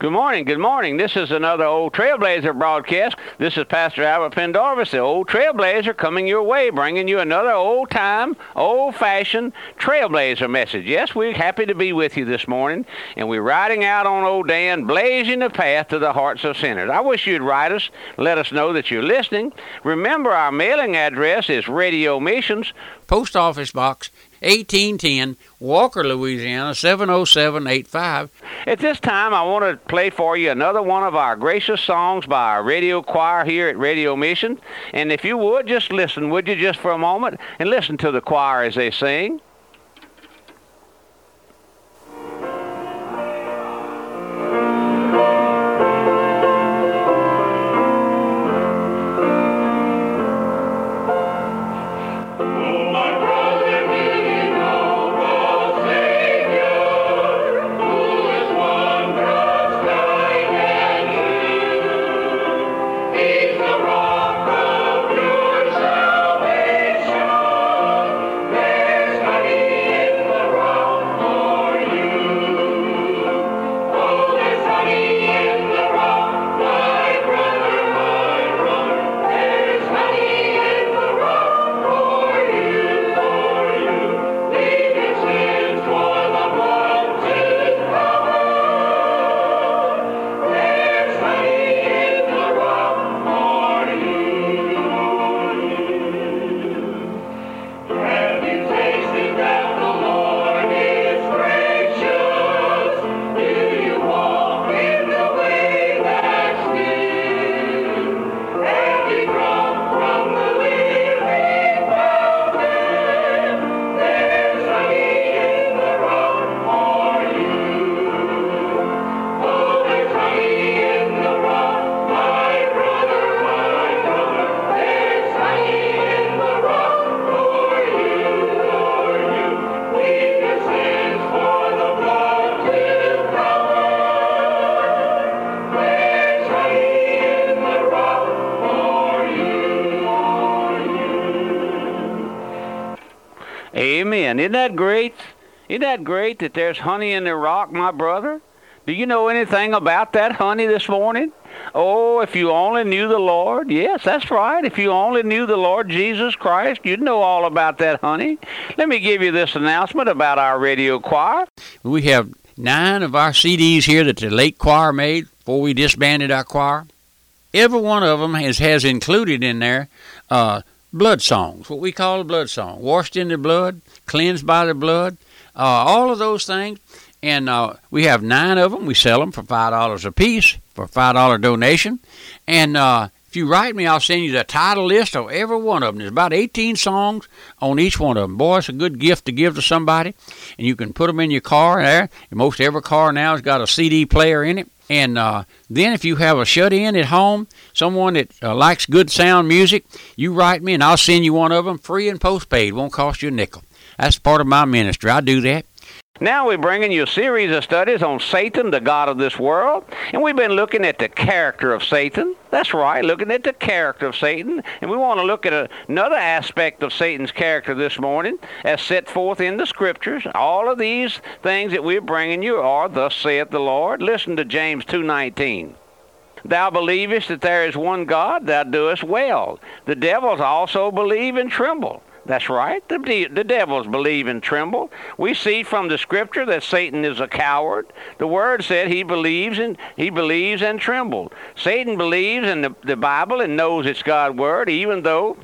Good morning, good morning. This is another Old Trailblazer broadcast. This is Pastor Albert Pendarvis, the Old Trailblazer, coming your way, bringing you another old time, old fashioned Trailblazer message. Yes, we're happy to be with you this morning, and we're riding out on Old Dan, blazing the path to the hearts of sinners. I wish you'd write us, let us know that you're listening. Remember, our mailing address is Radio Missions, Post Office Box 1810, Walker, Louisiana 70785. At this time, I want to play for you another one of our gracious songs by our radio choir here at Radio Mission. And if you would, just listen, would you, just for a moment, and listen to the choir as they sing. Isn't that great? Isn't that great that there's honey in the rock, my brother? Do you know anything about that honey this morning? Oh, if you only knew the Lord. Yes, that's right. If you only knew the Lord Jesus Christ, you'd know all about that honey. Let me give you this announcement about our radio choir. We have nine of our CDs here that the late choir made before we disbanded our choir. Every one of them has, has included in there uh, blood songs, what we call a blood song, washed in the blood, cleansed by the blood, uh, all of those things. And uh, we have nine of them. We sell them for five dollars a piece for five dollar donation. And uh, if you write me, I'll send you the title list of every one of them. There's about 18 songs on each one of them. Boy, it's a good gift to give to somebody, and you can put them in your car. There, most every car now has got a CD player in it. And uh, then if you have a shut-in at home, someone that uh, likes good sound music, you write me, and I'll send you one of them free and postpaid. Won't cost you a nickel. That's part of my ministry. I do that. Now we're bringing you a series of studies on Satan, the God of this world, and we've been looking at the character of Satan. That's right, looking at the character of Satan, and we want to look at another aspect of Satan's character this morning as set forth in the Scriptures. All of these things that we're bringing you are, thus saith the Lord. Listen to James 2.19. Thou believest that there is one God, thou doest well. The devils also believe and tremble. That's right. The, de- the devils believe and tremble. We see from the scripture that Satan is a coward. The word said he believes and he believes and trembles. Satan believes in the, the Bible and knows it's God's word, even though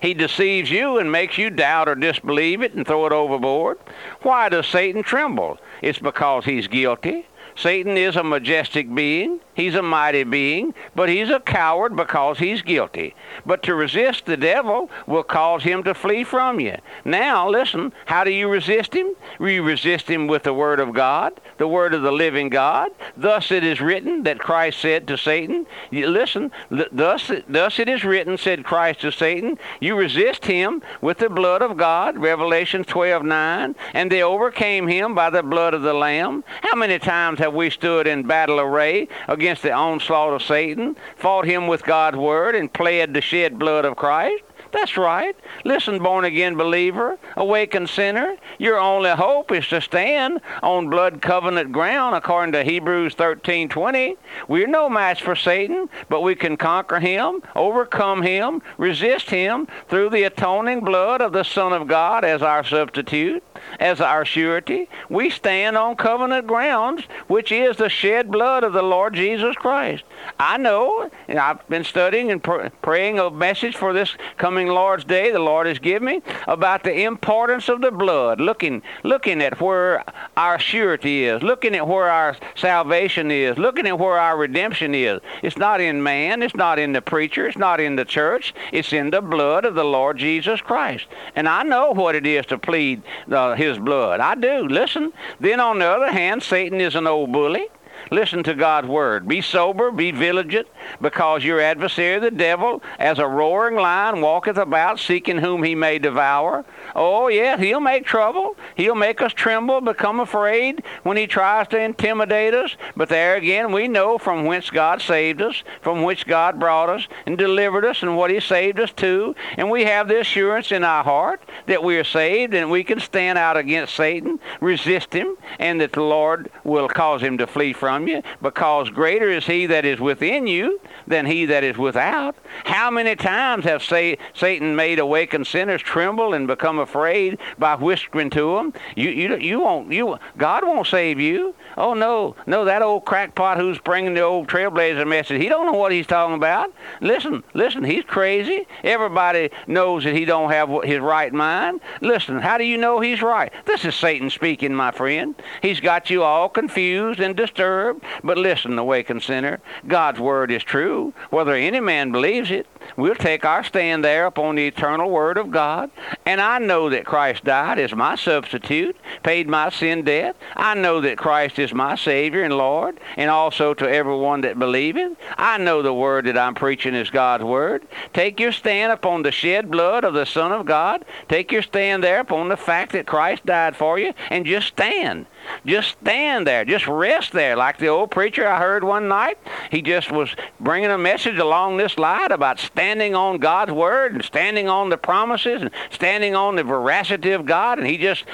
he deceives you and makes you doubt or disbelieve it and throw it overboard. Why does Satan tremble? It's because he's guilty. Satan is a majestic being. He's a mighty being, but he's a coward because he's guilty. But to resist the devil will cause him to flee from you. Now, listen, how do you resist him? You resist him with the word of God, the word of the living God. Thus it is written that Christ said to Satan, listen, thus, thus it is written, said Christ to Satan, you resist him with the blood of God, Revelation 12, 9, and they overcame him by the blood of the Lamb. How many times have we stood in battle array against the onslaught of Satan, fought him with God's word, and pled the shed blood of Christ. That's right. Listen, born again believer, awakened sinner, your only hope is to stand on blood covenant ground according to Hebrews 13:20. We're no match for Satan, but we can conquer him, overcome him, resist him through the atoning blood of the Son of God as our substitute, as our surety. We stand on covenant grounds, which is the shed blood of the Lord Jesus Christ. I know, and I've been studying and pr- praying a message for this coming Lord's Day the Lord has given me about the importance of the blood, looking looking at where our surety is, looking at where our salvation is, looking at where our redemption is. It's not in man, it's not in the preacher, it's not in the church, it's in the blood of the Lord Jesus Christ. And I know what it is to plead uh, his blood. I do. Listen. Then on the other hand, Satan is an old bully. Listen to God's word. Be sober, be vigilant, because your adversary, the devil, as a roaring lion, walketh about, seeking whom he may devour. Oh, yes, he'll make trouble. He'll make us tremble, become afraid when he tries to intimidate us. But there again, we know from whence God saved us, from which God brought us and delivered us, and what he saved us to. And we have the assurance in our heart that we are saved and we can stand out against Satan, resist him, and that the Lord will cause him to flee from from you, because greater is he that is within you than he that is without. How many times have say, Satan made awakened sinners tremble and become afraid by whispering to them? You, you, you won't, you, God won't save you. Oh no, no, that old crackpot who's bringing the old trailblazer message, he don't know what he's talking about. Listen, listen, he's crazy. Everybody knows that he don't have his right mind. Listen, how do you know he's right? This is Satan speaking, my friend. He's got you all confused and disturbed. But listen, awakened sinner, God's word is true, whether any man believes it. We'll take our stand there upon the eternal Word of God. And I know that Christ died as my substitute, paid my sin debt. I know that Christ is my Savior and Lord, and also to everyone that believeth. I know the Word that I'm preaching is God's Word. Take your stand upon the shed blood of the Son of God. Take your stand there upon the fact that Christ died for you, and just stand. Just stand there. Just rest there. Like the old preacher I heard one night, he just was bringing a message along this line about standing on God's word and standing on the promises and standing on the veracity of God, and he just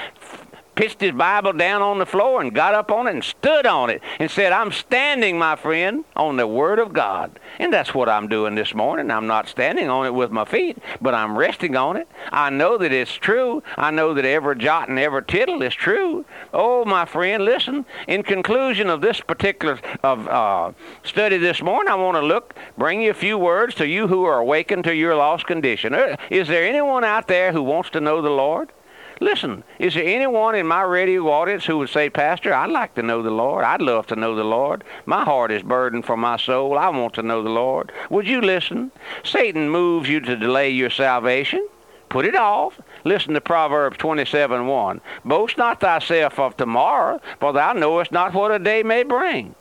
pitched his Bible down on the floor and got up on it and stood on it and said, I'm standing, my friend, on the Word of God. And that's what I'm doing this morning. I'm not standing on it with my feet, but I'm resting on it. I know that it's true. I know that every jot and every tittle is true. Oh, my friend, listen. In conclusion of this particular of uh, study this morning, I want to look, bring you a few words to you who are awakened to your lost condition. Uh, is there anyone out there who wants to know the Lord? Listen, is there anyone in my radio audience who would say, Pastor, I'd like to know the Lord. I'd love to know the Lord. My heart is burdened for my soul. I want to know the Lord. Would you listen? Satan moves you to delay your salvation. Put it off. Listen to Proverbs 27 1. Boast not thyself of tomorrow, for thou knowest not what a day may bring.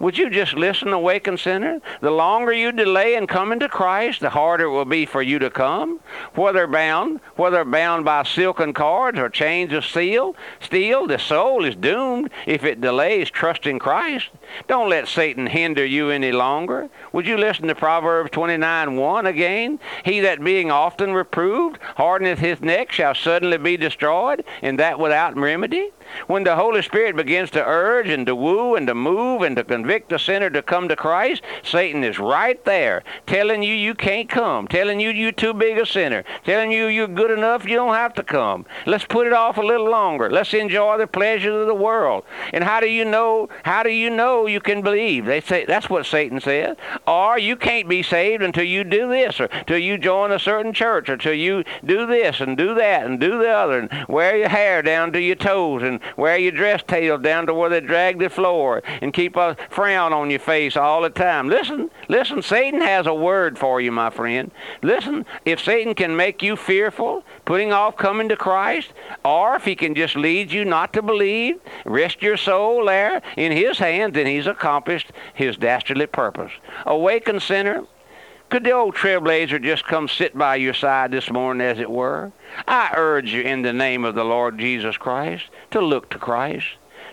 Would you just listen, awakened sinner? The longer you delay in coming to Christ, the harder it will be for you to come. Whether bound, whether bound by silken cords or chains of steel, steel, the soul is doomed if it delays trusting Christ. Don't let Satan hinder you any longer. Would you listen to Proverbs 29 1 again? He that being often reproved hardeneth his neck shall suddenly be destroyed, and that without remedy. When the Holy Spirit begins to urge and to woo and to move and to convict the sinner to come to Christ, Satan is right there telling you you can't come, telling you you're too big a sinner, telling you you're good enough, you don't have to come. Let's put it off a little longer. Let's enjoy the pleasures of the world. And how do you know? How do you know you can believe. They say that's what Satan says. Or you can't be saved until you do this, or until you join a certain church, or until you do this and do that and do the other, and wear your hair down to your toes, and wear your dress tails down to where they drag the floor, and keep a frown on your face all the time. Listen, listen. Satan has a word for you, my friend. Listen. If Satan can make you fearful, putting off coming to Christ, or if he can just lead you not to believe, rest your soul there in his hands, then he's accomplished his dastardly purpose. Awaken, sinner. Could the old trailblazer just come sit by your side this morning, as it were? I urge you in the name of the Lord Jesus Christ to look to Christ.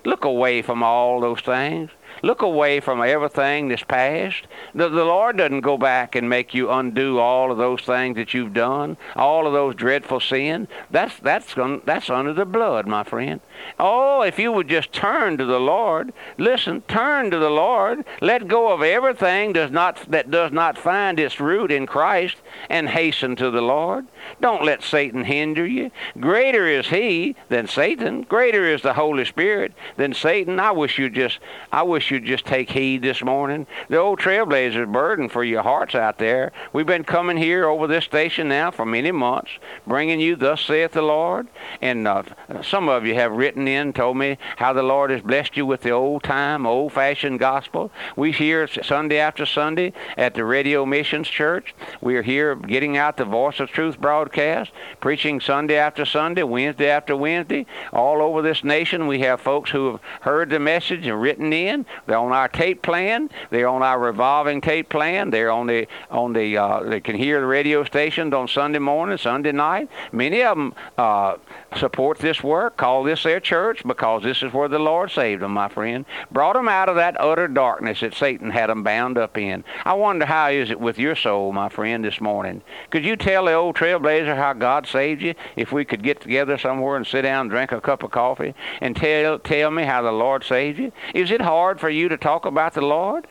Look away from all those things. Look away from everything that's past. The, the Lord doesn't go back and make you undo all of those things that you've done, all of those dreadful sins. That's that's that's under the blood, my friend. Oh, if you would just turn to the Lord, listen, turn to the Lord, let go of everything does not that does not find its root in Christ, and hasten to the Lord. Don't let Satan hinder you. Greater is he than Satan. Greater is the Holy Spirit than Satan. I wish you just I wish you'd just take heed this morning. The old trailblazer's burden for your hearts out there. We've been coming here over this station now for many months, bringing you thus saith the Lord. And uh, some of you have written in, told me how the Lord has blessed you with the old time, old fashioned gospel. We hear Sunday after Sunday at the Radio Missions Church. We are here getting out the Voice of Truth broadcast, preaching Sunday after Sunday, Wednesday after Wednesday. All over this nation, we have folks who have heard the message and written in. They're on our tape plan. They're on our revolving tape plan. They're on the on the. Uh, they can hear the radio stations on Sunday morning, Sunday night. Many of them uh, support this work, call this their church because this is where the Lord saved them, my friend. Brought them out of that utter darkness that Satan had them bound up in. I wonder how is it with your soul, my friend, this morning. Could you tell the old trailblazer how God saved you? If we could get together somewhere and sit down and drink a cup of coffee and tell tell me how the Lord saved you? Is it hard for you to talk about the Lord?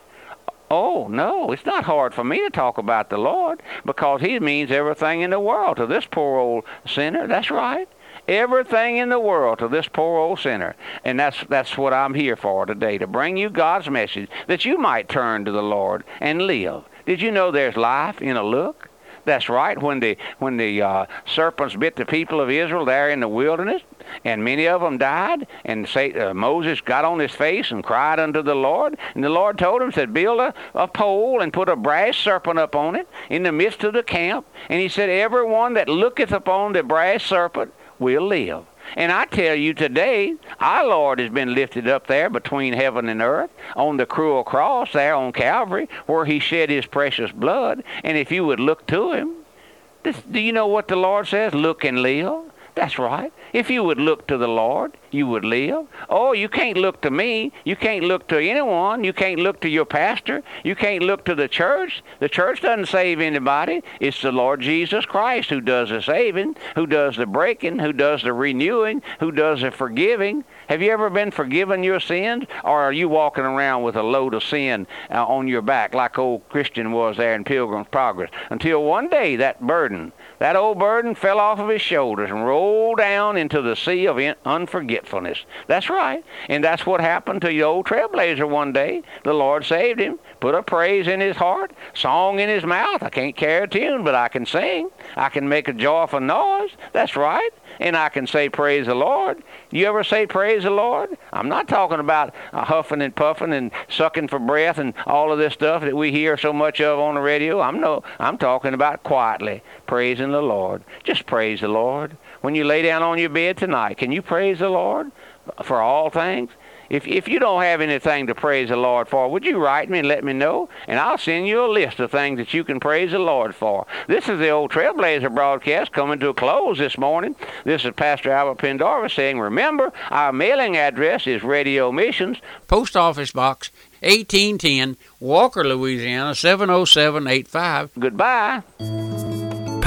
Oh, no, it's not hard for me to talk about the Lord because He means everything in the world to this poor old sinner. That's right. Everything in the world to this poor old sinner. And that's, that's what I'm here for today, to bring you God's message that you might turn to the Lord and live. Did you know there's life in a look? That's right. When the when the uh, serpents bit the people of Israel there in the wilderness, and many of them died, and say, uh, Moses got on his face and cried unto the Lord, and the Lord told him, said, build a, a pole and put a brass serpent upon it in the midst of the camp, and he said, every one that looketh upon the brass serpent will live. And I tell you today, our Lord has been lifted up there between heaven and earth on the cruel cross there on Calvary where he shed his precious blood. And if you would look to him, this, do you know what the Lord says? Look and live. That's right. If you would look to the Lord, you would live. Oh, you can't look to me. You can't look to anyone. You can't look to your pastor. You can't look to the church. The church doesn't save anybody. It's the Lord Jesus Christ who does the saving, who does the breaking, who does the renewing, who does the forgiving. Have you ever been forgiven your sins? Or are you walking around with a load of sin uh, on your back like old Christian was there in Pilgrim's Progress? Until one day that burden, that old burden fell off of his shoulders and rolled down into the sea of unforgetfulness. That's right. And that's what happened to the old trailblazer one day. The Lord saved him, put a praise in his heart, song in his mouth. I can't carry a tune, but I can sing. I can make a joyful noise. That's right and I can say praise the Lord. You ever say praise the Lord? I'm not talking about uh, huffing and puffing and sucking for breath and all of this stuff that we hear so much of on the radio. I'm no I'm talking about quietly praising the Lord. Just praise the Lord. When you lay down on your bed tonight, can you praise the Lord for all things? If, if you don't have anything to praise the Lord for, would you write me and let me know? And I'll send you a list of things that you can praise the Lord for. This is the old Trailblazer broadcast coming to a close this morning. This is Pastor Albert Pendarvis saying, remember, our mailing address is Radio Missions, Post Office Box 1810, Walker, Louisiana 70785. Goodbye.